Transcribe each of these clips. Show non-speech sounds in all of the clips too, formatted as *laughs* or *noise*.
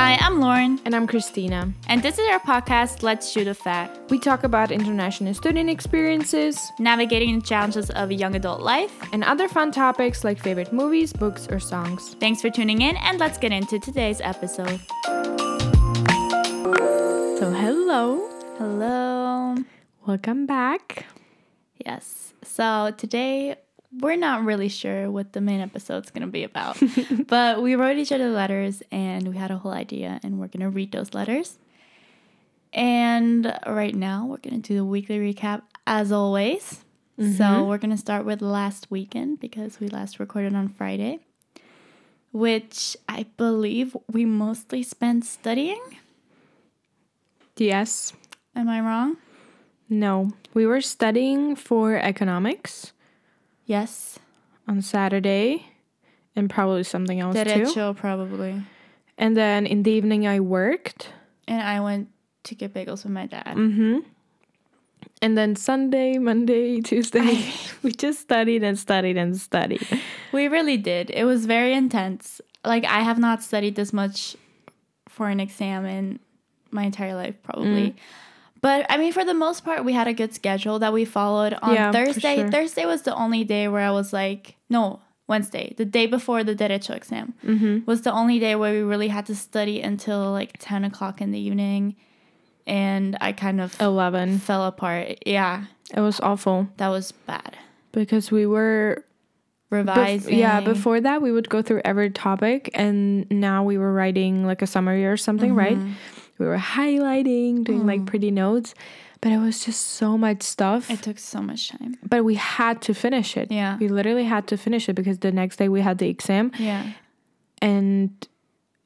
Hi, I'm Lauren, And I'm Christina. and this is our podcast, Let's Shoot a Fat. We talk about international student experiences navigating the challenges of a young adult life. and other fun topics like favorite movies, books, or songs. Thanks for tuning in, and let's get into today's episode. So, hello. Hello. Welcome back. Yes. So today we're not really sure what the main episode's gonna be about, *laughs* but we wrote each other letters and we had a whole idea, and we're gonna read those letters. And right now we're gonna do the weekly recap as always. So mm-hmm. we're gonna start with last weekend because we last recorded on Friday, which I believe we mostly spent studying. Yes. Am I wrong? No. We were studying for economics Yes. on Saturday and probably something else too. Derecho probably. And then in the evening, I worked. And I went to get bagels with my dad. Mm-hmm. And then Sunday, Monday, *laughs* Tuesday, *laughs* we just studied and studied and studied. We really did. It was very intense. Like I have not studied this much for an exam in my entire life, probably. But I mean, for the most part, we had a good schedule that we followed. On Yeah, Thursday, sure. Thursday was the only day where I was like, no, Wednesday, the day before the derecho exam, mm-hmm. was the only day where we really had to study until like ten o'clock in the evening, and I kind of 11. fell apart. Yeah, It was awful that was bad. because we were Bef- Revising. yeah, before that we would go through every topic, and now we were writing like a summary or something, right? Mm-hmm. We were highlighting, doing Mm. like pretty notes, but it was just so much stuff. It took so much time. but we had to finish it. Yeah. we literally had to finish it because the next day we had the exam, Yeah. and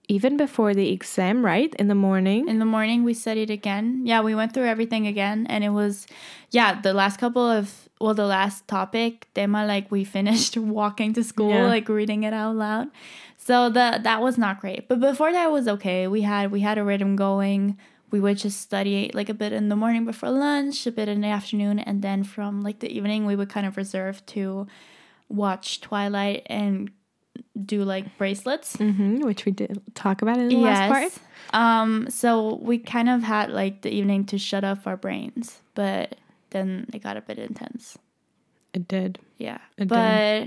even before the exam, right in the morning, In the morning, we studied again. Yeah, we went through everything again, and it was, yeah, the last couple of, well, the last topic, tema, like we *laughs* finished walking to school, Yeah. like reading it out loud. So the that was not great. But before that was okay. We had we had a rhythm going. We would just study like a bit in the morning before lunch, a bit in the afternoon, and then from like the evening, we would kind of reserve to watch Twilight and do like bracelets. hmm which we did talk about in the last part. Um, so we kind of had like the evening to shut off our brains, but then it got a bit intense. It did. Yeah. It but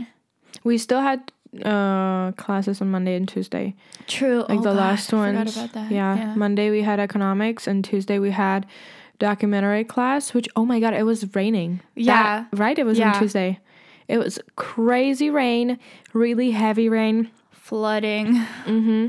We still had uh classes on Monday and Tuesday. true. like oh the God, last one. forgot ones. about that. Yeah. Monday we had economics and Tuesday we had documentary class, which oh my god, it was raining. Yeah. That- right? It was Yeah. on Tuesday. It was crazy rain, really heavy rain. Flooding. hmm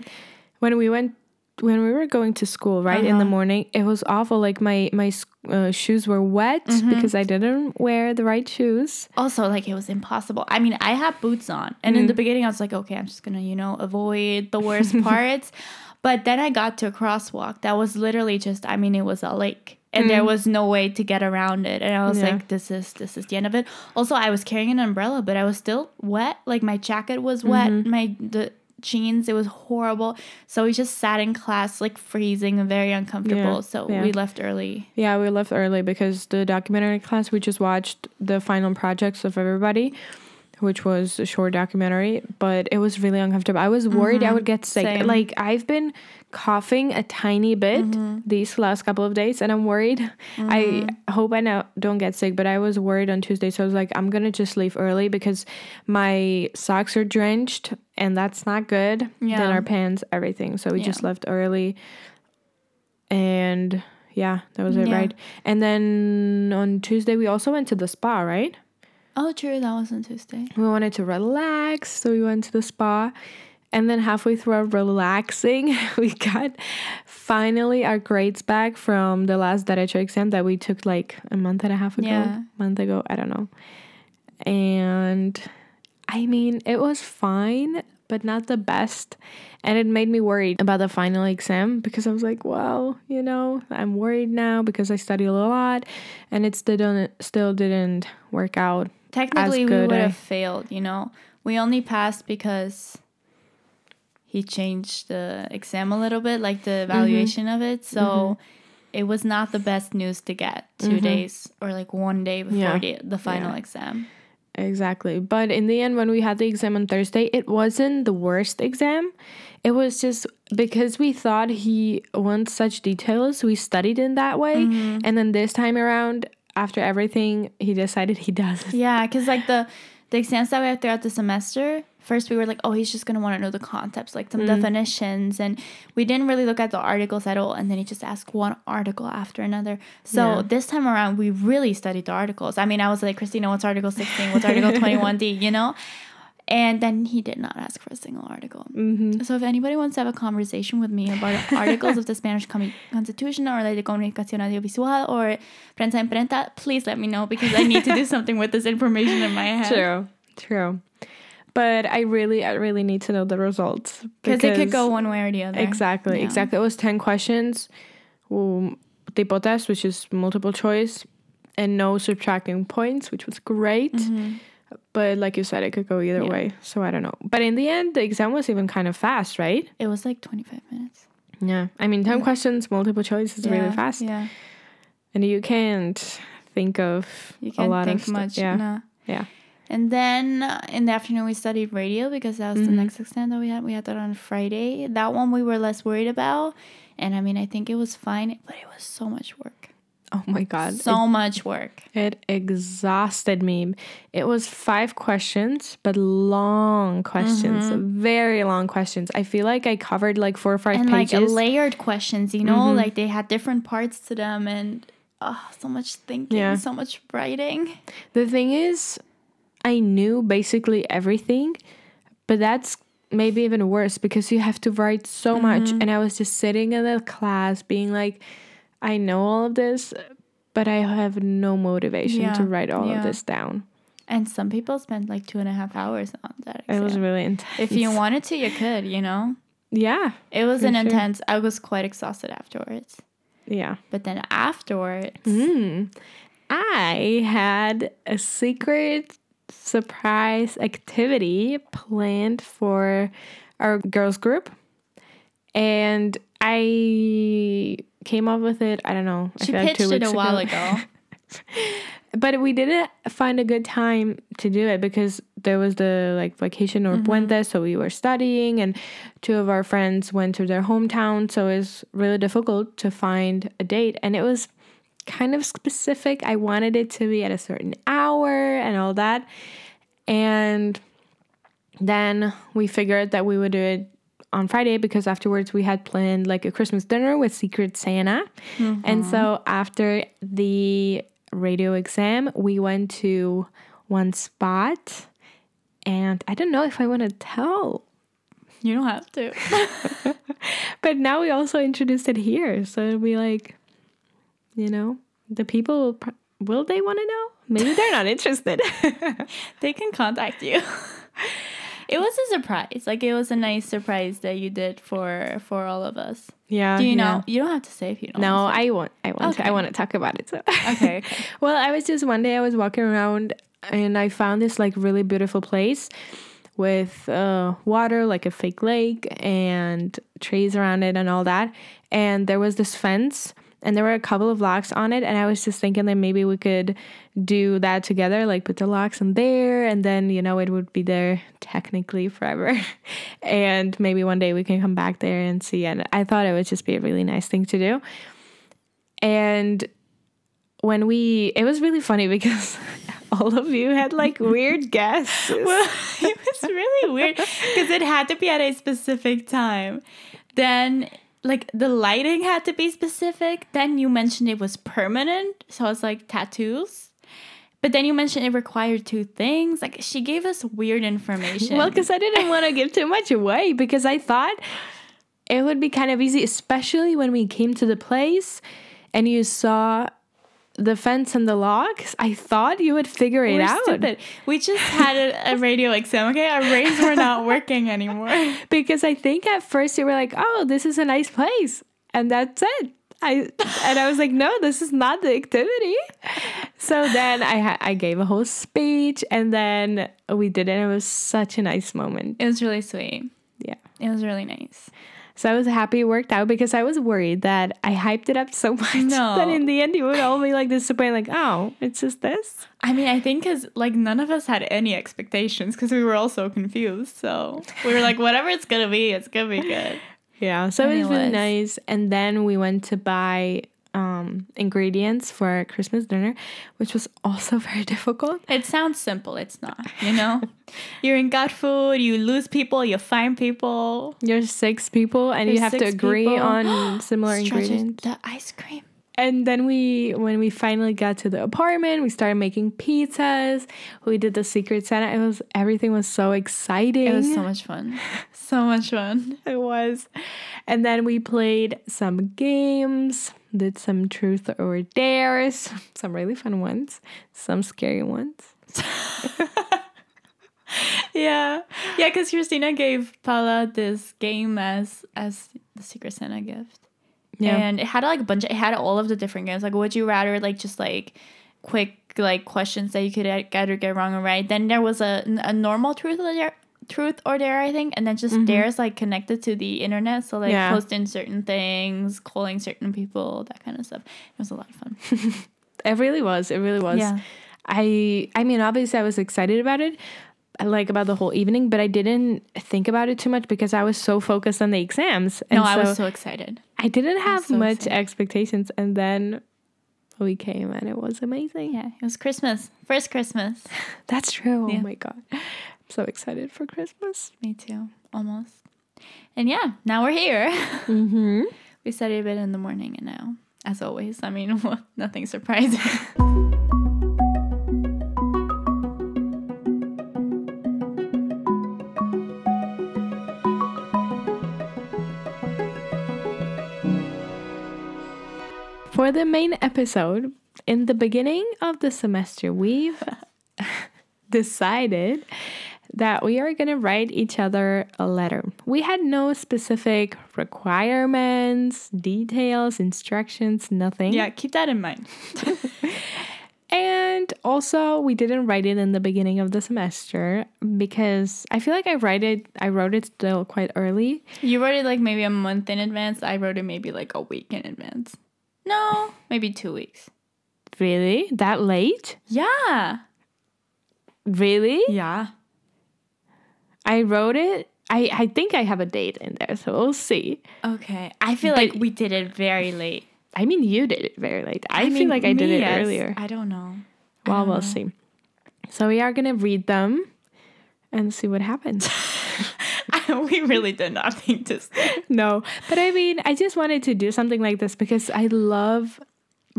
When we went when we were going to school, right in the Uh-huh. morning, it was awful. Like my my uh, shoes were wet Mm-hmm. because I didn't wear the right shoes. Also, like it was impossible. I mean, I had boots on, and in the Mm. beginning, I was like, okay, I'm just gonna, you know, avoid the worst *laughs* parts. But then I got to a crosswalk that was literally just, I mean, it was a lake, and there was no way to get around it. And I was Mm. Yeah. like, this is this is the end of it. Also, I was carrying an umbrella, but I was still wet. Like my jacket was wet. Mm-hmm. My the jeans, it was horrible. So we just sat in class like freezing and very uncomfortable. Yeah, So yeah. we left early. Yeah, we left early because the documentary class we just watched the final projects of everybody, which was a short documentary, but it was really uncomfortable. I was worried I would mm-hmm. get sick. Same. Like I've been coughing a tiny bit mm-hmm. these last couple of days and I'm worried. I mm-hmm. hope I now don't get sick, but I was worried on Tuesday, so I was like I'm going to just leave early because my socks are drenched and that's not good. Yeah. Then our pants, everything. So we just left early. And yeah, that was it, Yeah. right? And then on Tuesday, we also went to the spa, right? Oh, true. That was on Tuesday. We wanted to relax, so we went to the spa. And then halfway through our relaxing, *laughs* we got finally our grades back from the last Derecho exam that we took like a month and a half ago. Yeah. Month ago, I don't know. And I mean, it was fine, but not the best. And it made me worried about the final exam because I was like, well, you know, I'm worried now because I studied a lot and it still didn't work out. Technically, we would eh? have failed, you know. We only passed because he changed the exam a little bit, like the Mm-hmm. evaluation of it. So it was not the best news to get 2 days or like one day before Mm-hmm. Yeah. the, the final Yeah. exam. Exactly. But in the end, when we had the exam on Thursday, it wasn't the worst exam. It was just because we thought he wants such details, we studied in that way. And then this time around, after everything, he decided he doesn't. Yeah, because like the the exams that we have throughout the semester, first we were like, oh, he's just gonna want to know the concepts, like some mm. definitions, and we didn't really look at the articles at all. And then he just asked one article after another. So Yeah. this time around, we really studied the articles. I mean, I was like, Christina, what's Article sixteen? What's Article *laughs* twenty one D? You know. And then he did not ask for a single article. So if anybody wants to have a conversation with me about *laughs* articles of the Spanish com- Constitution or Ley de Comunicación Audiovisual or Prensa Imprenta, please let me know because I need to do *laughs* something with this information in my head. True. True. But I really, I really need to know the results. Because it could go one way or the other. Exactly, Yeah. exactly. It was 10 questions, um, tipo test, which is multiple choice, and no subtracting points, which was great. But like you said, it could go either Mm-hmm. Yeah. way. So I don't know. But in the end, the exam was even kind of fast, right? It was like 25 minutes. Yeah. I mean, 10 questions, multiple choice is really fast. Yeah. And you can't think of You a can't lot think of stuff. much. Yeah. no. Yeah. And then uh, in the afternoon, we studied radio because that was the Mhm. next exam that we had. We had that on Friday. That one we were less worried about. And I mean, I think it was fine, but it was so much work. Oh my God. So much work. It exhausted me. It was five questions, but long questions, mm-hmm. very long questions. I feel like I covered like four or five and pages. like layered questions, you know, mm-hmm. like they had different parts to them, and oh, so much thinking, Yeah. so much writing. the thing is, I knew basically everything, but that's maybe even worse because you have to write so much. Mm-hmm. And I was just sitting in the class being like, I know all of this, but I have no motivation Yeah, to write all yeah. of this down. And some people spend like two and a half hours on that. It was really intense. if you *laughs* wanted to, you could, you know. yeah, It was an sure. intense. I was quite exhausted afterwards, yeah. but then afterwards, Mm. I had a secret surprise activity planned for our girls group. And I came up with it, I don't know. She feel like pitched it a while ago. ago. *laughs* But we didn't find a good time to do it because there was the like vacation or mm-hmm. puente, so we were studying, and two of our friends went to their hometown, so it was really difficult to find a date, and it was kind of specific. I wanted it to be at a certain hour and all that, and then we figured that we would do it on Friday because afterwards we had planned like a Christmas dinner with Secret Santa. And mm-hmm. so after the radio exam, we went to one spot. And I don't know if I want to tell, You don't have to. *laughs* but now we also introduced it here. So it'll be like, you know, the people will, pro- will they want to know? Maybe they're not interested. *laughs* they can contact you. *laughs* it was a surprise. Like it was a nice surprise that you did for for all of us. yeah. Do you yeah. know? You don't have to say if you don't. No. I want. I want. To, I want to talk about it. So. Okay, *laughs* okay. well, I was just one day I was walking around and I found this like really beautiful place with uh, water, like a fake lake, and trees around it and all that. And there was this fence, and there were a couple of locks on it. And I was just thinking that maybe we could do that together, like put the locks in there, and then you know it would be there technically forever. *laughs* and maybe one day we can come back there and see. And I thought it would just be a really nice thing to do. And when we, it was really funny because *laughs* all of you had like weird *laughs* guesses. Well, it was really weird because it had to be at a specific time. Then, like, the lighting had to be specific. Then you mentioned it was permanent. So I was like, tattoos. But then you mentioned it required two things. Like, she gave us weird information. Well, because I didn't want to give too much away because I thought it would be kind of easy, especially when we came to the place and you saw the fence and the locks. I thought you would figure it We're out stupid. We just had a, a radio exam, okay? Our brains were not *laughs* working anymore. because I think at first you were like, "Oh, this is a nice place," and that's it. I and I was like, "No, this is not the activity." So then I ha- I gave a whole speech, and then we did it. It was such a nice moment. It was really sweet. Yeah. It was really nice. So I was happy it worked out because I was worried that I hyped it up so *laughs* much No. that in the end you would all be like disappointed, like, oh, it's just this. I mean, I think because like none of us had any expectations because we were all so confused. So we were like, whatever it's gonna be, it's gonna be good. Yeah, so it was really nice. And then we went to buy um, ingredients for Christmas dinner, which was also *laughs* very difficult. It sounds simple. It's not. You know, *laughs* you're in gut food. You lose people. You find people. You're six people, and you There's have to agree people. on *gasps* similar ingredients. The ice cream. And then we, when we finally got to the apartment, we started making pizzas. We did the Secret Santa. It was everything was so exciting. It was so much fun. So much fun. *laughs* It was. And then we played some games, did some truth or dares, *laughs* some really fun ones, some scary ones. *laughs* Yeah, yeah. Because Christina gave Paula this game as as the Secret Santa gift. Yeah. and it had like a bunch of, it had all of the different games like would you rather like just like quick like questions that you could e- either get wrong or right then there was a, a normal truth or dare truth or dare i think and then just mm-hmm. dares like connected to the internet so like Yeah. posting certain things calling certain people that kind of stuff it was a lot of fun *laughs* It really was. It really was. Yeah. I I mean, obviously I was excited about it, like about the whole evening, but I didn't think about it too much because I was so focused on the exams. no And i was so so excited I didn't have so much excited. expectations and then we came and it was amazing. yeah it was christmas first christmas *laughs* That's true. Oh yeah. Oh my god. So excited for Christmas. me too almost and yeah now we're here *laughs* Mm-hmm. we studied a bit in the morning and now as always i mean *laughs* nothing surprising *laughs* For the main episode, in the beginning of the semester, we've decided that we are going to write each other a letter. We had no specific requirements, details, instructions, nothing. Yeah, keep that in mind. *laughs* And also, we didn't write it in the beginning of the semester because I feel like I write it I wrote it still quite early. You wrote it like maybe a month in advance. I wrote it maybe like a week in advance. No, maybe two weeks. Really? That late? Yeah. Really? Yeah. I wrote it. I, I think I have a date in there, so we'll see. Okay. I feel But- like we did it very late. I mean, you did it very late. I, feel mean, like I did it yes. earlier. I don't know. I Well, don't we'll know. see. So we are gonna read them and see what happens. *laughs* *laughs* we really did nothing to say. no, but I mean, I just wanted to do something like this because I love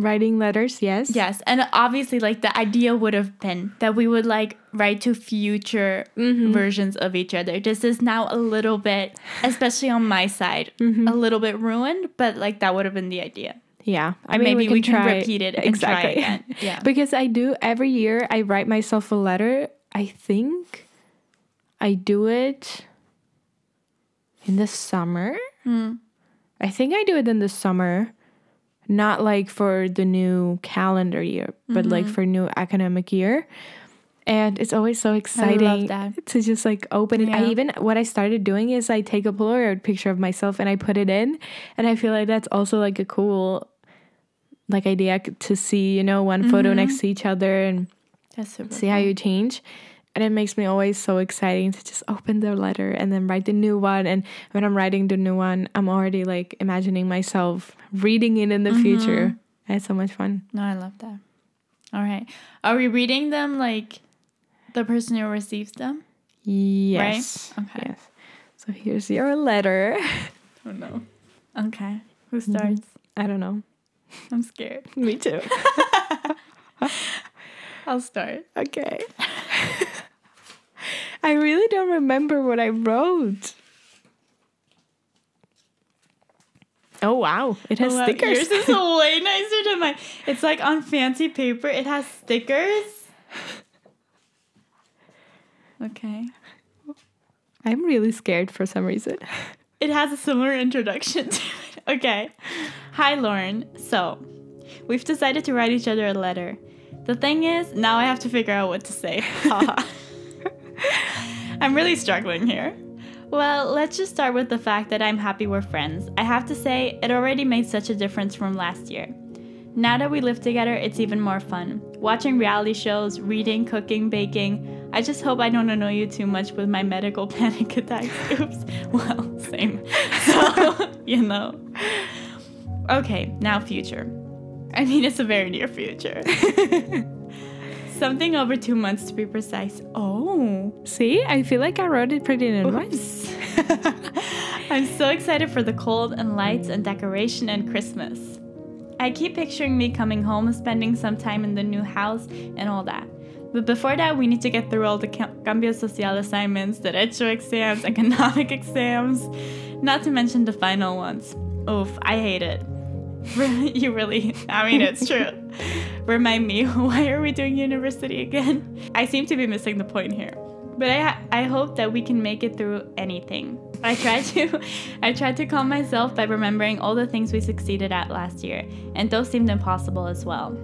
writing letters. Yes. Yes, and obviously, like the idea would have been that we would like write to future versions of each other. This is now a little bit, especially on my side, a little bit ruined. But like that would have been the idea. Yeah. I mean, Maybe we can, try repeat it again. *laughs* Yeah. because I do every year. I write myself a letter. I think I do it in the summer. Hmm. I think I do it in the summer, not like for the new calendar year, but like Mm-hmm. for new academic year. And it's always so exciting to just like open it. I even what I started doing is I take a Polaroid picture of myself and I put it in, and I feel like that's also like a cool like idea to see, you know, one photo Mm-hmm. next to each other and see how you change. And it makes me always so exciting to just open the letter and then write the new one. And when I'm writing the new one, I'm already like imagining myself reading it in the mm-hmm. future. And it's so much fun. No, I love that. All right. Are we reading them like the person who receives them? Yes. Okay. Yes. So here's your letter. *laughs* Oh no. Okay. Who mm-hmm. starts? I don't know. I'm scared. *laughs* Me too. *laughs* I'll start. okay. I really don't remember what I wrote. Oh wow, it has Oh, wow, stickers. Yours is *laughs* way nicer than mine. It's like on fancy paper. It has stickers. Okay. I'm really scared for some reason. *laughs* It has a similar introduction to it. *laughs* Okay. Hi, Lauren. So, we've decided to write each other a letter. The thing is, now I have to figure out what to say. *laughs* I'm really struggling here. Well, let's just start with the fact that I'm happy we're friends. I have to say, it already made such a difference from last year. Now that we live together, it's even more fun. Watching reality shows, reading, cooking, baking. I just hope I don't annoy you too much with my medical *laughs* panic attacks. *laughs* Oops. Well, same. So, you know. Okay, now future. I mean, it's a very near future. Something over two months to be precise. Oh. See, I feel like I wrote it pretty in advance. *laughs* I'm so excited for the cold and lights and decoration and Christmas. I keep picturing me coming home spending some time in the new house and all that. But before that, we need to get through all the cambio social assignments, the derecho exams, *laughs* economic exams, not to mention the final ones. Oof, I hate it. *laughs* you really, I mean, it's true. Remind me, *laughs* why are we doing university again? I seem to be missing the point here. But I, I hope that we can make it through anything. I try *laughs* to, I tried to calm myself by remembering all the things we succeeded at last year, and those seemed impossible as well.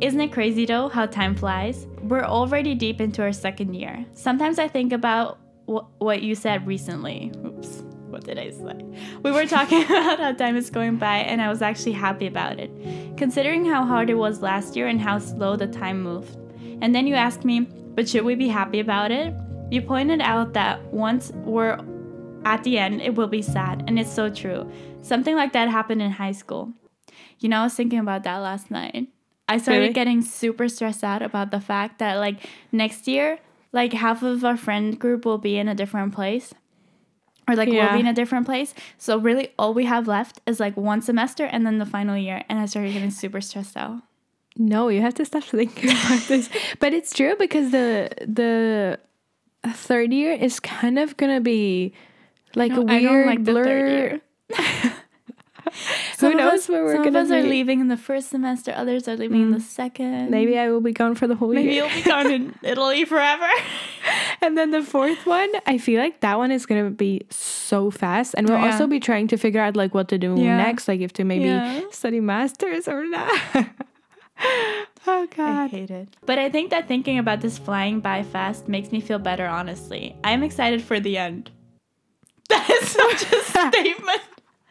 Isn't it crazy though how time flies? We're already deep into our second year. Sometimes I think about wh- what you said recently. Oops what did I say? We were talking *laughs* about how time is going by, and I was actually happy about it, considering how hard it was last year and how slow the time moved. And then you asked me, but should we be happy about it? You pointed out that once we're at the end, it will be sad, and it's so true. Something like that happened in high school. You know, I was thinking about that last night. I started Really? getting super stressed out about the fact that, like, next year, like, half of our friend group will be in a different place or like we'll be in a different place. So really all we have left is like one semester and then the final year. And I started getting super stressed out. No, you have to stop *laughs* thinking about this. *laughs* But it's true because the the third year is kind of gonna be like a No, I weird like blur. *laughs* *laughs* Who knows us, where we're gonna be? Some of us are leaving in the first semester, others are leaving in the mm. second. Maybe I will be gone for the whole Maybe year. Maybe you'll be gone in *laughs* Italy forever. *laughs* And then the fourth one, I feel like that one is gonna be so fast, and we'll Yeah. also be trying to figure out like what to do Yeah. next, like if to maybe Yeah. study masters or not. oh god I hate it. But I think that thinking about this flying by fast makes me feel better, honestly. I'm excited for the end. That is such a statement.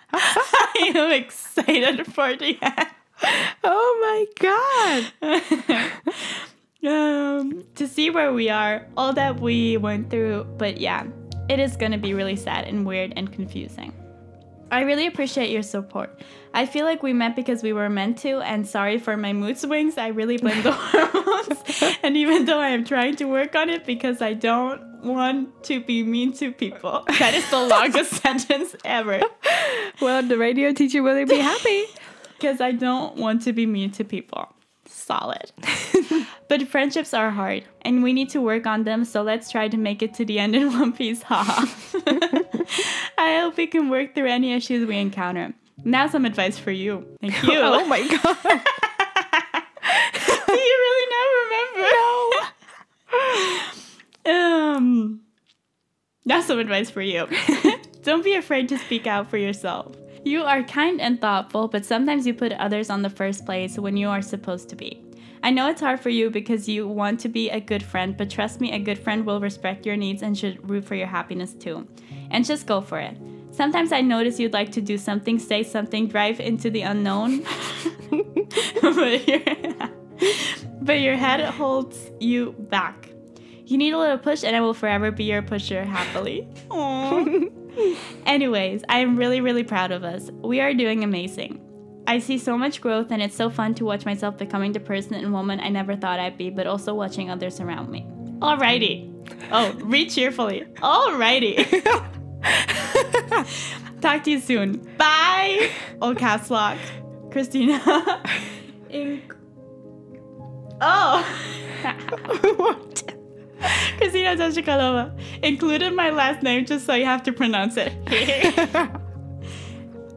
*laughs* I am excited for the end. Oh my god. *laughs* um, to see where we are, all that we went through. But yeah, it is going to be really sad and weird and confusing. I really appreciate your support. I feel like we met because we were meant to, and sorry for my mood swings. I really blame the *laughs* hormones. and even though I am trying to work on it because I don't want to be mean to people, *laughs* that is the longest *laughs* sentence ever. Well, the radio teacher will be happy. *laughs* Because I don't want to be mean to people. Solid. but friendships are hard, and we need to work on them, so let's try to make it to the end in one piece. Haha. I hope we can work through any issues we encounter. Now, some advice for you. Thank oh you. oh my god. Do you really not remember? No. Um, now some advice for you. *laughs* Don't be afraid to speak out for yourself. You are kind and thoughtful, but sometimes you put others on the first place when you are supposed to be. I know it's hard for you because you want to be a good friend, but trust me, a good friend will respect your needs and should root for your happiness too. And just go for it. Sometimes I notice you'd like to do something, say something, drive into the unknown. *laughs* but, your, *laughs* but your head holds you back. You need a little push, and I will forever be your pusher happily. *laughs* Aww. Anyways, I am really, really proud of us. We are doing amazing. I see so much growth, and it's so fun to watch myself becoming the person and woman I never thought I'd be, but also watching others around me. Alrighty. Oh, *laughs* read cheerfully. Alrighty. *laughs* Talk to you soon. Bye. Old caps lock. Christina. Inc- oh. what? Christina Tashikalova. Included my last name just so you have to pronounce it. *laughs*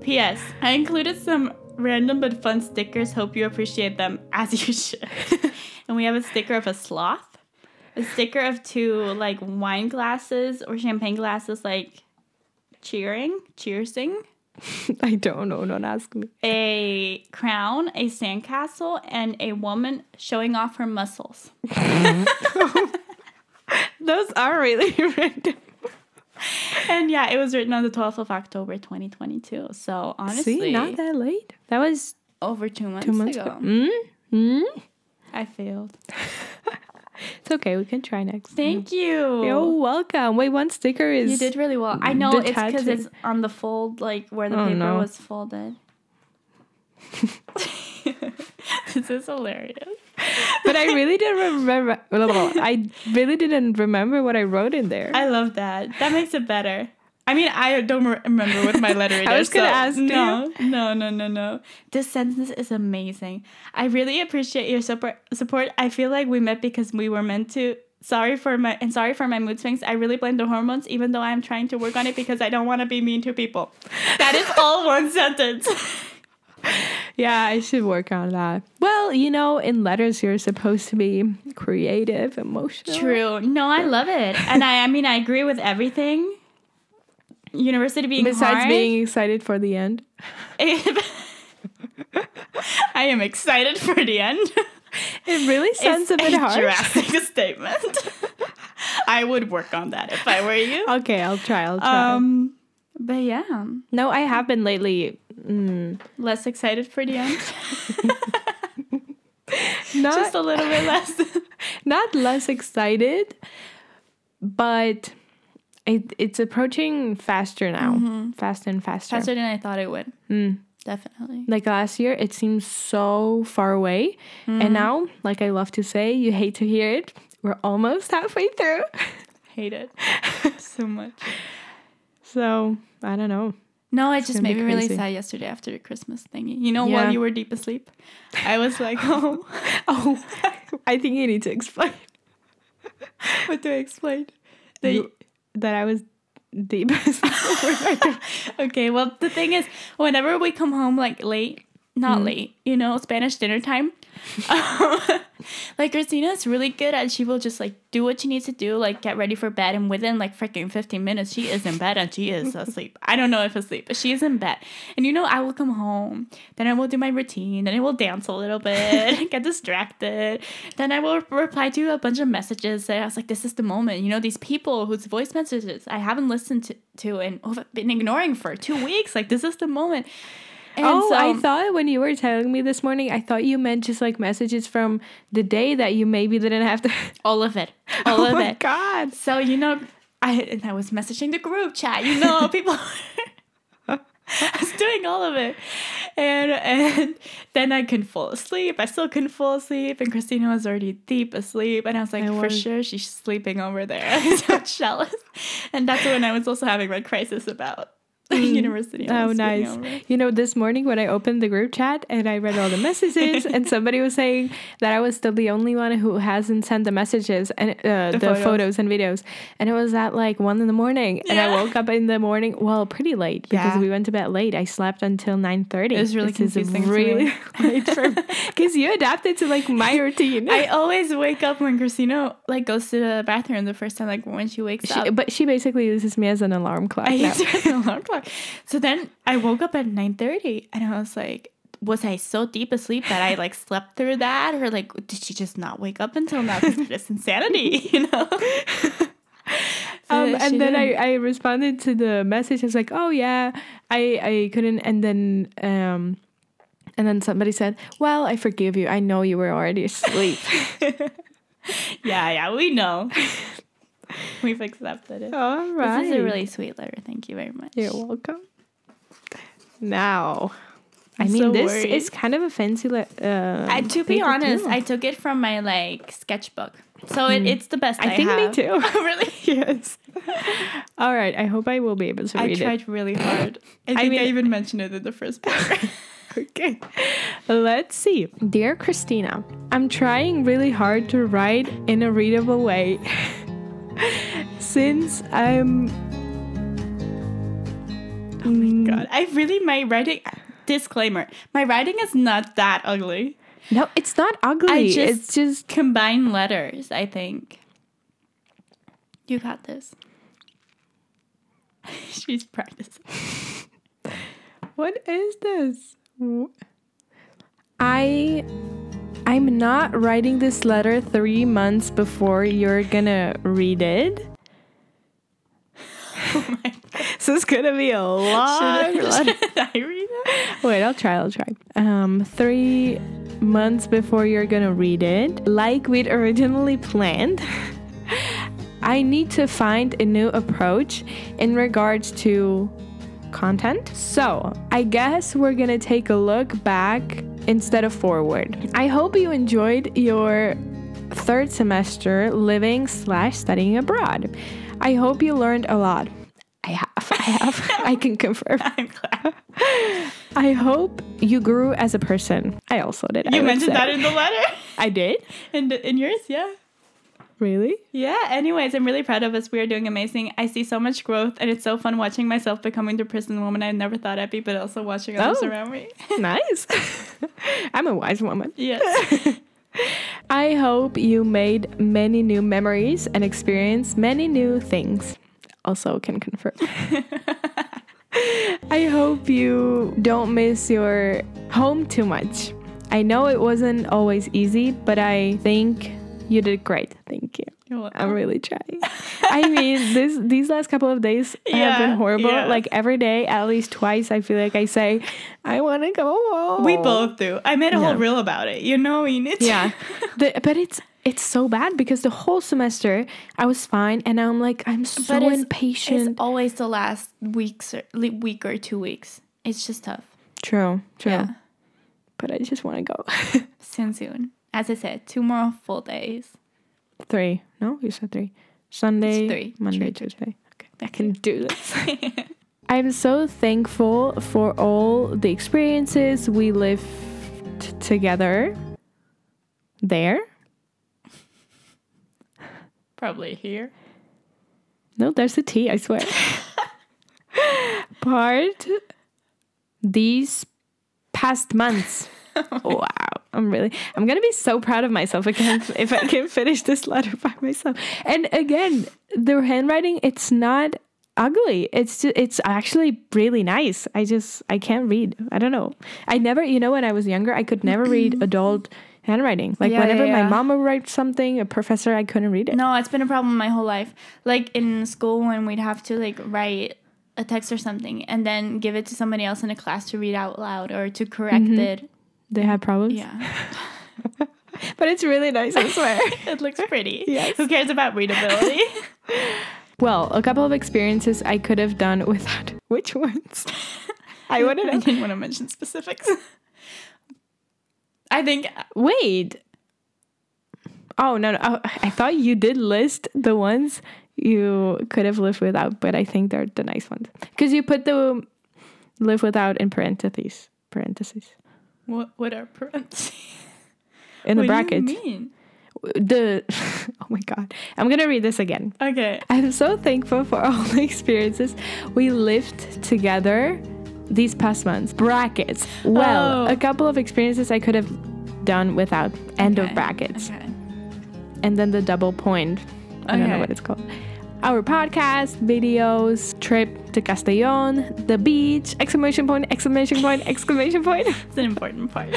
P.S. I included some random but fun stickers. Hope you appreciate them as you *laughs* should. and we have a sticker of a sloth, a sticker of two like wine glasses or champagne glasses, like cheering, cheersing, *laughs* I don't know. Don't ask me. a crown, a sandcastle, and a woman showing off her muscles. *laughs* Those are really *laughs* random. and yeah, it was written on the 12th of October 2022. So honestly, See, not that late. That was over two months, two months ago. ago. Mm? Mm? I failed. *laughs* It's okay. We can try next. Thank you. You're welcome. Wait, one sticker is. You did really well. I know it's because it's on the fold, like where the Oh, paper no. was folded. this is hilarious. But I really didn't remember. *laughs* I really didn't remember what I wrote in there. I love that. That makes it better. I mean, I don't remember what my letter *laughs* is. I was gonna so ask, No, no, no, no, no. This sentence is amazing. I really appreciate your support. Support. I feel like we met because we were meant to. Sorry for my and sorry for my mood swings. I really blame the hormones, even though I'm trying to work on it because I don't want to be mean to people. That is all one sentence. *laughs* yeah, I should work on that. Well, you know, in letters, you're supposed to be creative, emotional. True. No, I love it, and I. I mean, I agree with everything. University being Besides hard, being excited for the end. *laughs* I am excited for the end. It really sounds It's a bit hard. drastic *laughs* statement. I would work on that if I were you. *laughs* Okay, I'll try. I'll try. Um, but yeah, no, I have been lately. Mm, less excited for the end. *laughs* not Just a little bit less. *laughs* not less excited, but it, it's approaching faster now. Faster and faster. Faster than I thought it would. Mm. Definitely. Like last year, it seems so far away. Mm-hmm. And now, like I love to say, you hate to hear it, we're almost halfway through. *laughs* Hate it so much. So, I don't know. No, it just made me really sad yesterday after the Christmas thingy. You know, Yeah. while you were deep asleep, I was like, *laughs* oh, *laughs* Oh, *laughs* I think you need to explain what do I explain? That You- that I was deep. asleep. okay, well, the thing is, whenever we come home like late, not mm-hmm. late, you know, Spanish dinner time, um, like Christina's really good at she will just like do what she needs to do, like get ready for bed, and within like freaking 15 minutes, she is in bed and she is asleep. I don't know if asleep, but she is in bed. And you know, I will come home, then I will do my routine, then I will dance a little bit, *laughs* get distracted, then I will reply to a bunch of messages I was like, this is the moment. You know, these people whose voice messages I haven't listened to, to and been ignoring for two weeks, like, this is the moment. And oh, so- I thought when you were telling me this morning, I thought you meant just like messages from the day that you maybe didn't have to. *laughs* all of it, *laughs* all oh of my it. god! So you know, I and I was messaging the group chat. You know, *laughs* people. I was doing all of it, and and then I couldn't fall asleep. I still couldn't fall asleep, and Christina was already deep asleep, and I was like, I for was- sure she's sleeping over there. I was so jealous, and that's when I was also having my crisis about *laughs* university. Oh, nice. You know, this morning when I opened the group chat and I read all the messages, and somebody was saying that I was still the only one who hasn't sent the messages and uh, the, photos. photos. and videos. And it was at like one in the morning, and I woke up in the morning, well, pretty late because Yeah. we went to bed late. I slept until nine thirty. It was really This confusing really *laughs* late for because *laughs* you adapted to like my routine. I always wake up when Christina like goes to the bathroom the first time, like when she wakes She, up. but she basically uses me as an alarm clock. I now. used to have an alarm clock. So then I woke up at nine thirty, and I was like, was I so deep asleep that I like slept through that, or like did she just not wake up until now? Because it's insanity, *laughs* you know. *laughs* Um, and then I. I responded to the message. I was like, oh yeah, I, I couldn't. And then um, and then somebody said, well, I forgive you. I know you were already asleep. *laughs* yeah, yeah, we know. *laughs* We've accepted it. All right. This is a really sweet letter. Thank you very much. You're welcome. Now, I I'm mean, so this worried. is kind of a fancy. Le- uh, I, to be honest, too. I took it from my like sketchbook, so it, it's the best. I. I think me too. *laughs* really? *laughs* yes. All right. I hope I will be able to I read it. I tried really hard. I think I, mean- even mentioned it in the first book. Okay. Let's see. Dear Christina, I'm trying really hard to write in a readable way. Since I'm. Oh my mm. God, I really my writing. Disclaimer: My writing is not that ugly. No, it's not ugly. just- it's just. Combine letters, I think. You got this. *laughs* She's practicing. *laughs* What is this? I. I'm not writing this letter three months before you're gonna read it. *laughs* Oh my god. So it's gonna be a long Should, letter. *laughs* should I read it? Wait, I'll try. I'll try. Um, three months before you're gonna read it, like we'd originally planned, *laughs* I need to find a new approach in regards to content. So I guess we're gonna take a look back instead of forward. I hope you enjoyed your third semester living slash studying abroad. I hope you learned a lot. I have. I have. *laughs* I can confirm. *laughs* I'm glad. *laughs* I hope you grew as a person. I also did. You mentioned say. that in the letter. I did. In, in yours, yeah. Really? Yeah, anyways, I'm really proud of us. We are doing amazing. I see so much growth, and it's so fun watching myself becoming the person woman I never thought I'd be, but also watching others Oh. around me. *laughs* nice. *laughs* I'm a wise woman. yes. *laughs* I hope you made many new memories and experienced many new things. Also, can confirm. I hope you don't miss your home too much. I know it wasn't always easy, but I think you did great. Thank you. I'm really trying. I mean, *laughs* this these last couple of days have been horrible. yeah. Like every day, at least twice, I feel like I say, "I want to go home." We both do. I made a whole Yeah. reel about it. You know, need to. Yeah, *laughs* the, but it's it's so bad because the whole semester I was fine, and now I'm like I'm so But it's- impatient. It's always the last weeks or week or two weeks. It's just tough. true, true. Yeah. But I just want to go. *laughs* Soon, soon. As I said, two more full days. three? No, you said three. Sunday, three. Monday, true, Tuesday. Okay, I can do this. *laughs* I'm so thankful for all the experiences we lived together there. Probably here. No, there's a T, I swear. *laughs* Part these past months. *laughs* Oh wow. I'm really I'm gonna be so proud of myself again if I can finish this letter by myself. And again, the handwriting, it's not ugly. It's just, it's actually really nice. I just I can't read. I don't know. I never you know when I was younger I could never read *clears throat* adult handwriting. Like Yeah, whenever yeah, my yeah. mom would write something, a professor I couldn't read it. No, it's been a problem my whole life. Like in school when we'd have to like write a text or something and then give it to somebody else in a class to read out loud or to correct mm-hmm. it. They had problems. Yeah. *laughs* But it's really nice, I swear. *laughs* it looks pretty. Yes. Who cares about readability? *laughs* Well, a couple of experiences I could have done without. Which ones? I to I didn't want to mention specifics. I think uh, Wait. Oh, no, no. Oh, I thought you did list the ones you could have lived without, but I think they're the nice ones. Because you put the live without in parentheses. Parentheses. What what are parentheses? In the what brackets. Do you mean? The. *laughs* Oh my God. I'm going to read this again. Okay. I'm so thankful for all the experiences we lived together these past months. Brackets. Well, Oh. a couple of experiences I could have done without end Okay. of brackets. Okay. And then the double point. I don't know what it's called. Our podcast, videos, trip to Castellon, the beach, exclamation point, exclamation point, *laughs* exclamation point. *laughs* It's an important part.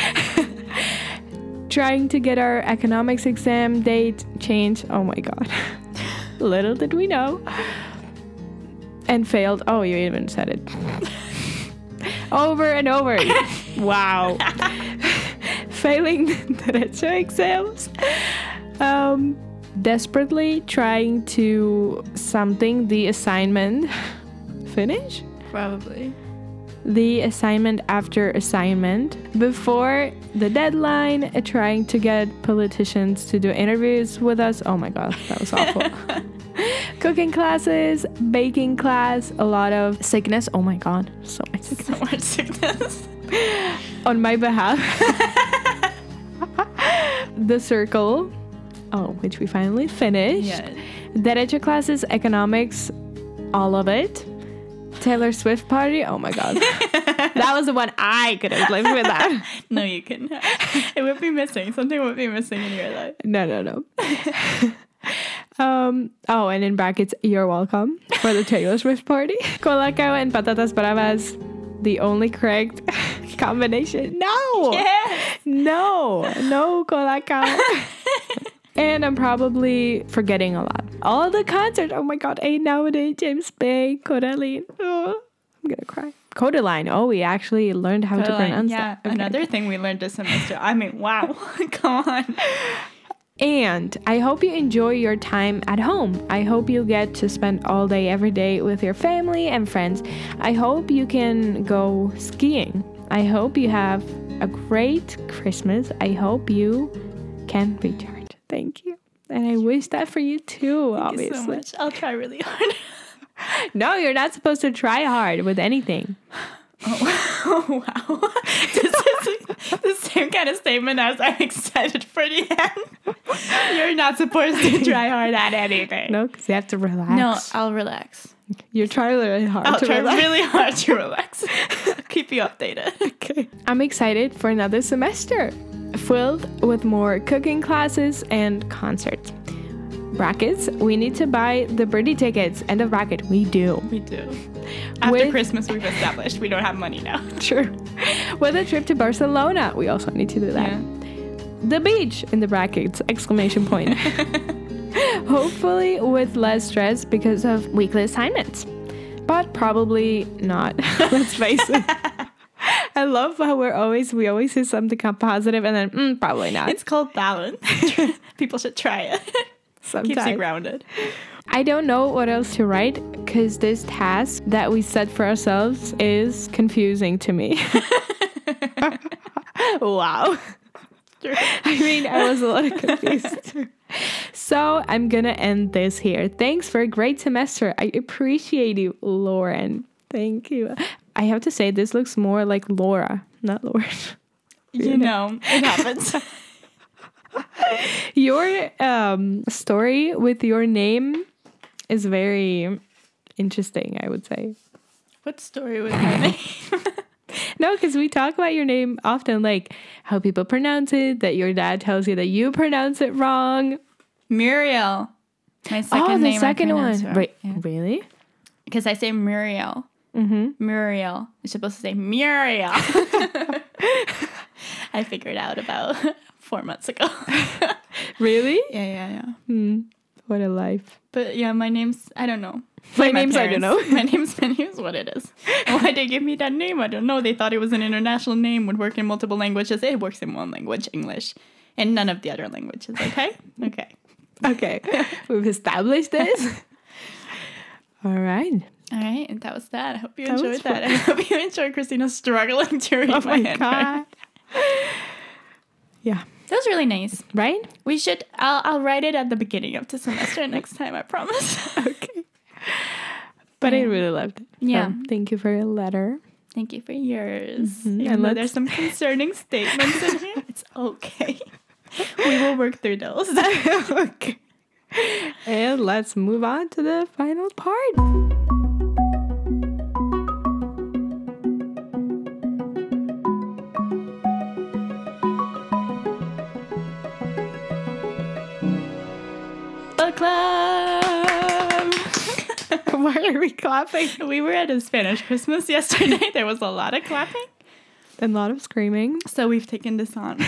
*laughs* Trying to get our economics exam date changed. Oh my god. Little did we know. And failed. Oh, you even said it. over and over. wow. Failing the derecho exams. Um, desperately trying to something the assignment *laughs* finish Probably. the assignment after assignment before the deadline, trying to get politicians to do interviews with us. Oh my god, that was awful. *laughs* Cooking classes, baking class, a lot of sickness. Oh my god, so much sickness So much sickness. *laughs* on my behalf. the circle, oh, which we finally finished. Yeah. Derecho classes, economics, all of it. Taylor Swift party. Oh my god, *laughs* that was the one I could have lived without. *laughs* No, you couldn't. It would be missing. Something would be missing in your life. No, no, no. *laughs* um. Oh, and in brackets, you're welcome for the Taylor Swift party. Colacao and patatas bravas, the only correct combination. No, Yes. no, no colacao. And I'm probably forgetting a lot. All the concerts. Oh my god, Eight Nowadays, James Bay, Kodaline. Oh, I'm gonna cry. Kodaline. Oh, we actually learned how to pronounce yeah, that. Okay. another thing we learned this semester. I mean, wow, *laughs* come on. And I hope you enjoy your time at home. I hope you get to spend all day every day with your family and friends. I hope you can go skiing. I hope you have a great Christmas. I hope you can recharge. Thank you. And I wish that for you too, Thank obviously. you so much. I'll try really hard. *laughs* No, you're not supposed to try hard with anything. *laughs* Oh, wow. *laughs* This is the same kind of statement as I'm excited for the end. You're not supposed to try hard at anything. No, because you have to relax. No, I'll relax. You're trying really hard I'll to try relax. really hard to *laughs* relax. Keep you updated. Okay. I'm excited for another semester filled with more cooking classes and concerts. Brackets, we need to buy the Birdy tickets. End of bracket, we do. We do. After With- Christmas, we've established we don't have money now. *laughs* True. With a trip to Barcelona, we also need to do that. Yeah. The beach in the brackets, exclamation point. *laughs* Hopefully with less stress because of weekly assignments. But probably not. *laughs* Let's face it. *laughs* I love how we're always we always say something positive and then mm, probably not. It's called balance. *laughs* People should try it. Sometimes. Keeps you grounded. I don't know what else to write because this task that we set for ourselves is confusing to me. wow. I mean, I was a little confused. *laughs* so I'm gonna end this here. Thanks for a great semester. I appreciate you, Lauren. Thank you. I have to say, this looks more like Laura, not Lauren. You know, it happens. *laughs* Your um, story with your name is very interesting, I would say. what story with my *laughs* name? *laughs* No, because we talk about your name often, like how people pronounce it, that your dad tells you that you pronounce it wrong. Muriel. My second oh, the name. second one. Wait, Because really? I say Muriel. Mm-hmm. Muriel. You're supposed to say Muriel. *laughs* *laughs* I figured out about four months ago. Really? yeah, yeah, yeah. Hmm. What a life. But yeah, my name's I don't know. My Like name's I don't know. *laughs* my name's my name's what it is. *laughs* Why they give me that name? I don't know. They thought it was an international name, would work in multiple languages. It works in one language, English, and none of the other languages. Okay, *laughs* okay. Okay, we've established this. All right. All right, and that was that. I hope you That enjoyed that. I hope you enjoyed Christina struggling to read Oh my, my god. Yeah. That was really nice. Right? We should. I'll, I'll write it at the beginning of the semester *laughs* next time. I promise. *laughs* Okay. But I really loved it. So, Yeah. thank you for your letter. Thank you for yours. Mhm, Even and there's some concerning *laughs* statements in here, it's okay. we will work through those. okay. And let's move on to the final part. Club. *laughs* Why are we clapping? we were at a Spanish Christmas yesterday. *laughs* There was a lot of clapping, And a lot of screaming. so we've taken this on. *laughs*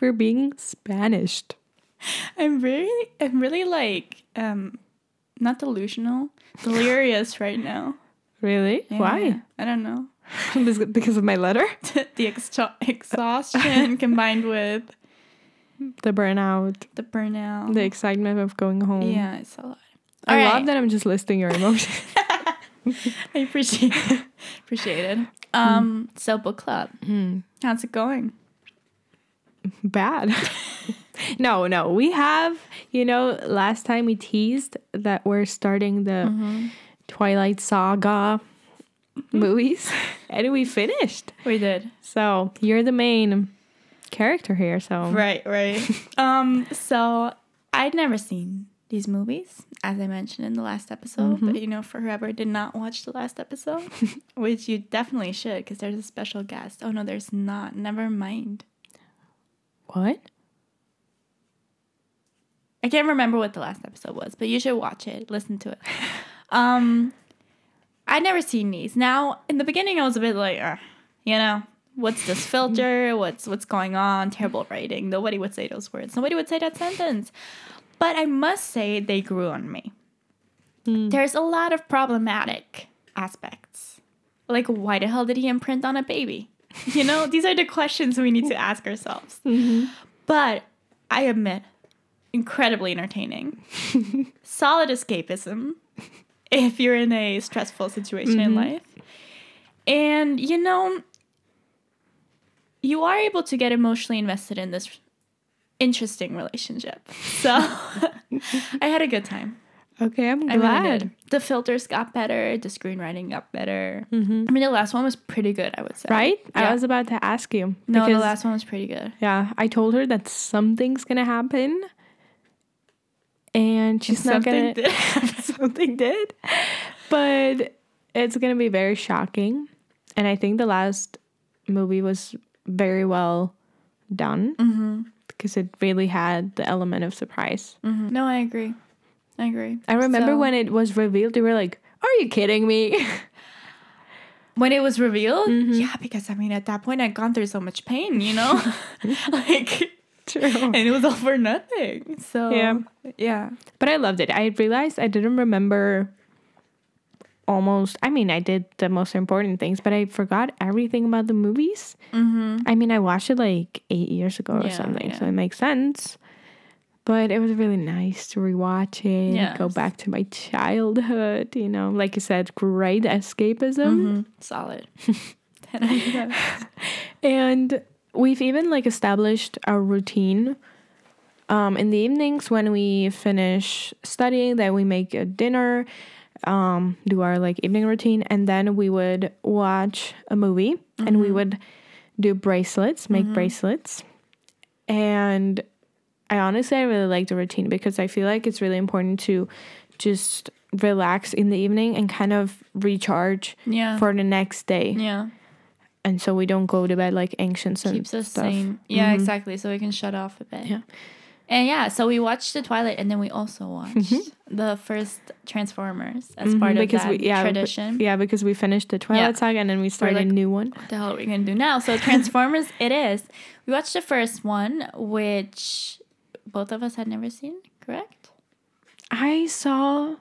We're being Spanished. I'm really, I'm really like, um, not delusional, delirious right now. Really? Yeah, Why? I don't know. Because- because of my letter? the exha- exhaustion combined with The burnout, the burnout. the excitement of going home. yeah, it's a lot. I All love that I'm just listing your emotions. *laughs* I appreciate it. appreciate it. Um, so book club, Hmm. how's it going? Bad. *laughs* no, no. We have, you know, last time we teased that we're starting the Twilight Saga movies, *laughs* and we finished. We did. So you're the main character here. So Right, right. *laughs* um, so I'd never seen these movies, as I mentioned in the last episode. But you know, for whoever did not watch the last episode, *laughs* which you definitely should, because there's a special guest. Oh no, there's not. Never mind. what? I can't remember what the last episode was, but you should watch it, listen to it. Um, I'd never seen these. Now, in the beginning, I was a bit like, uh, you know, What's this filter? What's what's going on? Terrible writing. Nobody would say those words. Nobody would say that sentence. But I must say they grew on me. Hmm. There's a lot of problematic aspects. Like why the hell did he imprint on a baby? You know, these are the questions we need to ask ourselves. Mm-hmm. But I admit, incredibly entertaining. *laughs* Solid escapism if you're in a stressful situation in mm-hmm. life. And, you know, you are able to get emotionally invested in this interesting relationship. *laughs* So *laughs* I had a good time. Okay, I'm really glad. did. The filters got better, the screenwriting got better. Mm-hmm. I mean, the last one was pretty good, I would say. Right? Yeah. I was about to ask you. no, the last one was pretty good. Yeah, I told her that something's gonna happen, and she's not Something gonna. did *laughs* something did, but it's gonna be very shocking. And I think the last movie was very well done Mm-hmm. because it really had the element of surprise. Mhm. No, I agree. I agree. I remember So- when it was revealed, they were like, "Are you kidding me?" *laughs* when it was revealed, Mm-hmm. yeah, because I mean, at that point, I'd gone through so much pain, you know, *laughs* *laughs* like, True. and it was all for nothing. So Yeah. yeah, But I loved it. I realized I didn't remember almost, I mean, I did the most important things, but I forgot everything about the movies. mm-hmm. I mean, I watched it like eight years ago or Yeah, something, so it makes sense. But it was really nice to rewatch it, go back to my childhood, you know, like you said, great escapism. Mm-hmm. solid. Ten out of. And we've even like established a routine. Um, in the evenings when we finish studying, that we make a dinner, um, do our like evening routine, and then we would watch a movie and we mm-hmm. would do bracelets, make mm-hmm. bracelets. And I honestly I really like the routine because I feel like it's really important to just relax in the evening and kind of recharge yeah, for the next day yeah, and so we don't go to bed like anxious and keeps us stuff. sane. Yeah, mm-hmm. exactly. So we can shut off a bit. Yeah. And yeah, so we watched the Twilight, and then we also watched the first Transformers as Mhm, part of because that we- yeah, but- tradition. Yeah, because we finished the Twilight Yeah. Saga and then we started like- a new one. what the hell are we gonna do now? So *laughs* Transformers, it is. We watched the first one, which both of us had never seen. Correct? I saw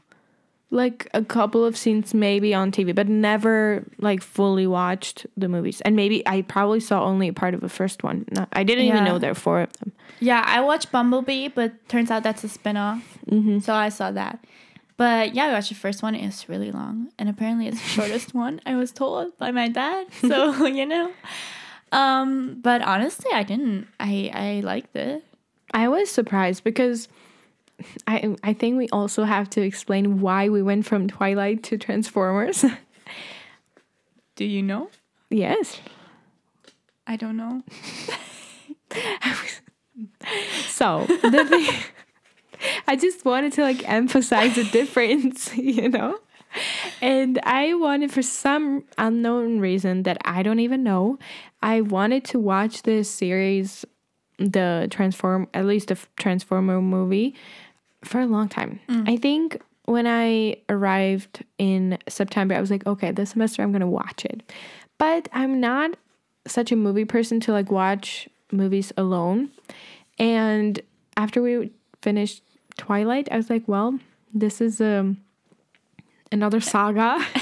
like a couple of scenes maybe on TV, but never like fully watched the movies. And maybe I probably saw only a part of the first one. No, I didn't even know there were four of them. Yeah, I watched Bumblebee, but turns out that's a spin-off. Mm-hmm. So I saw that. But yeah, we watched the first one. It's really long, and apparently it's the shortest one. I was told by my dad. So *laughs* *laughs* you know. Um, but honestly, I didn't. I I liked it. I was surprised because I I think we also have to explain why we went from Twilight to Transformers. *laughs* Do you know? yes. I don't know. *laughs* So the thing, *laughs* I just wanted to like emphasize the difference, you know. And I wanted, for some unknown reason that I don't even know, I wanted to watch this series, the Transform, at least the Transformer movie, for a long time. I think when I arrived in September, I was like, okay, this semester I'm gonna watch it. But I'm not such a movie person to like watch movies alone. And after we finished Twilight, I was like, well, this is um another saga. *laughs*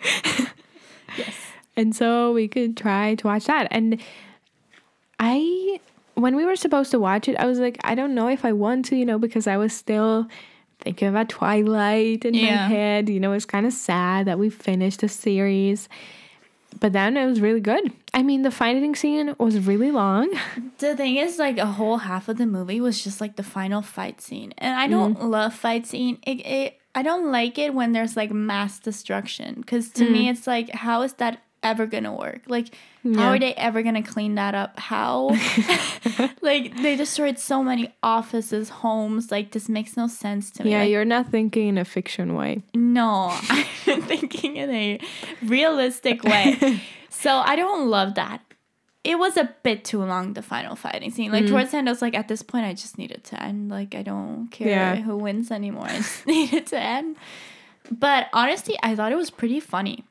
*laughs* Yes. And so we could try to watch that. And I, when we were supposed to watch it, I was like, I don't know if I want to, you know, because I was still thinking about Twilight in my head. You know, it's kind of sad that we finished the series. But then it was really good. I mean, the fighting scene was really long. *laughs* The thing is, like, a whole half of the movie was just like the final fight scene, and I don't mm-hmm. love fight scene. It, it I don't like it when there's like mass destruction because to me mm. it's like, how is that ever gonna work? Like, how are they ever gonna clean that up? How? *laughs* *laughs* like, they destroyed so many offices, homes. Like, this makes no sense to me. Yeah, Like, you're not thinking in a fiction way. no, *laughs* I'm thinking in a realistic way. so I don't love that. It was a bit too long, the final fighting scene. Like mm. towards the end, I was like, at this point, I just need it to end. Like I don't care Yeah. who wins anymore. I just need it to end. But honestly, I thought it was pretty funny.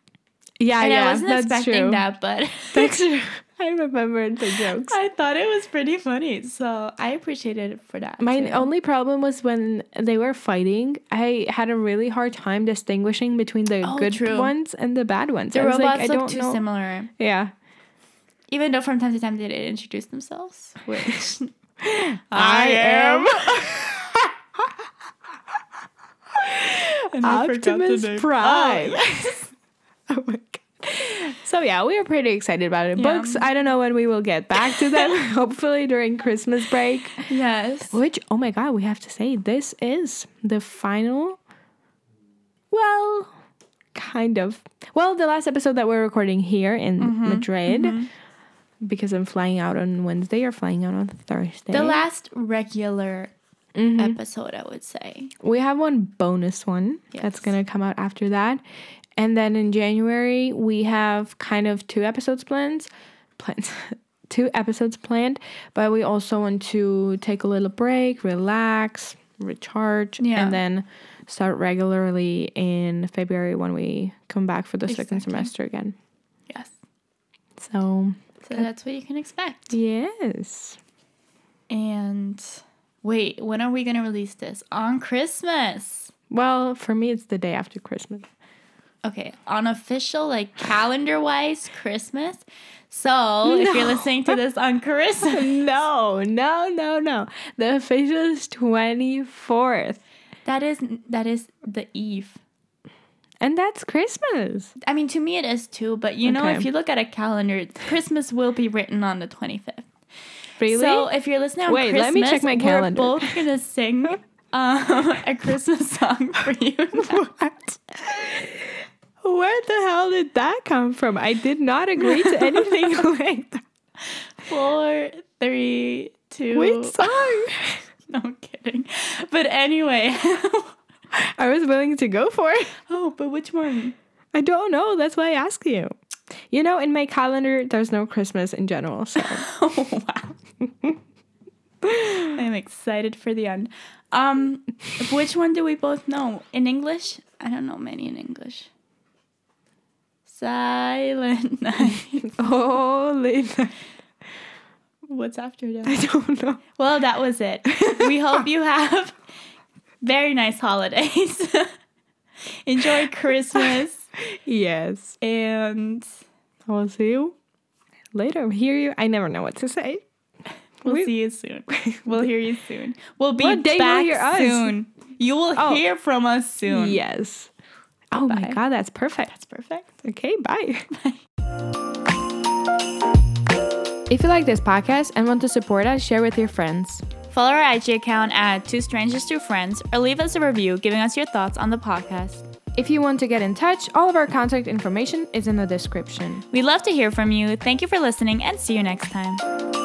Yeah, and yeah, I wasn't that's expecting true. that, but *laughs* That's *laughs* true. I remember the jokes. I thought it was pretty funny. So I appreciated it for that. My too. only problem was when they were fighting. I had a really hard time distinguishing between the Oh, good true. ones and the bad ones. the I was robots like, I look don't too know. similar. Yeah. Even though from time to time they did introduce themselves, which *laughs* I am I the Optimus. Prime. Oh, *laughs* Oh. My god. So yeah, we are pretty excited about it. Yeah. Books, I don't know when we will get back to them. *laughs* Hopefully during Christmas break. yes. Which, oh my god, we have to say this is the final. Well, kind of. Well, the last episode that we're recording here in Mm-hmm, Madrid, because I'm flying out on Wednesday or flying out on Thursday. The last regular Mhm. episode, I would say. We have one bonus one that's gonna come out after that, and then in January we have kind of two episodes planned. Plans. *laughs* Two episodes planned, but we also want to take a little break, relax, recharge, Yeah. and then start regularly in February when we come back for the second semester again. Yes. So, So that's what you can expect. yes. And wait, when are we going to release this? On Christmas. Well, for me, it's the day after Christmas. Okay, on official, like calendar wise, Christmas. So if you're listening to this on Christmas, *laughs* no, no, no, no. The official is 24th. that is that is the eve. And that's Christmas. I mean, to me it is too, but you know, if you look at a calendar, Christmas will be written on the 25th. Really? So if you're listening on Wait, Christmas, let me check my calendar. We're both gonna sing um, *laughs* *laughs* a Christmas song for you. what? Where the hell did that come from? I did not agree to *laughs* anything like that. Four, three, two. Which song? *laughs* No I'm kidding. But anyway. *laughs* I was willing to go for it. oh, but which one? I don't know. That's why I ask you. You know, in my calendar, there's no Christmas in general. So Oh wow. I'm excited for the end. Um, which one do we both know in English? I don't know many in English. Silent *laughs* night. *laughs* holy, night. What's after that? *laughs* I don't know. Well, that was it. We hope you have very nice holidays. Enjoy Christmas Yes, and I will see you later. Hear you. I never know what to say. we'll We- see you soon. We'll hear you soon. We'll be What back soon. You will Oh. hear from us soon. Yes. Oh my god, that's perfect. That's perfect. Okay, *laughs* bye. If you like this podcast and want to support us, share with your friends. Follow our IG account at Two Strangers, Two Friends, or leave us a review giving us your thoughts on the podcast. If you want to get in touch, all of our contact information is in the description. We'd love to hear from you. Thank you for listening and see you next time.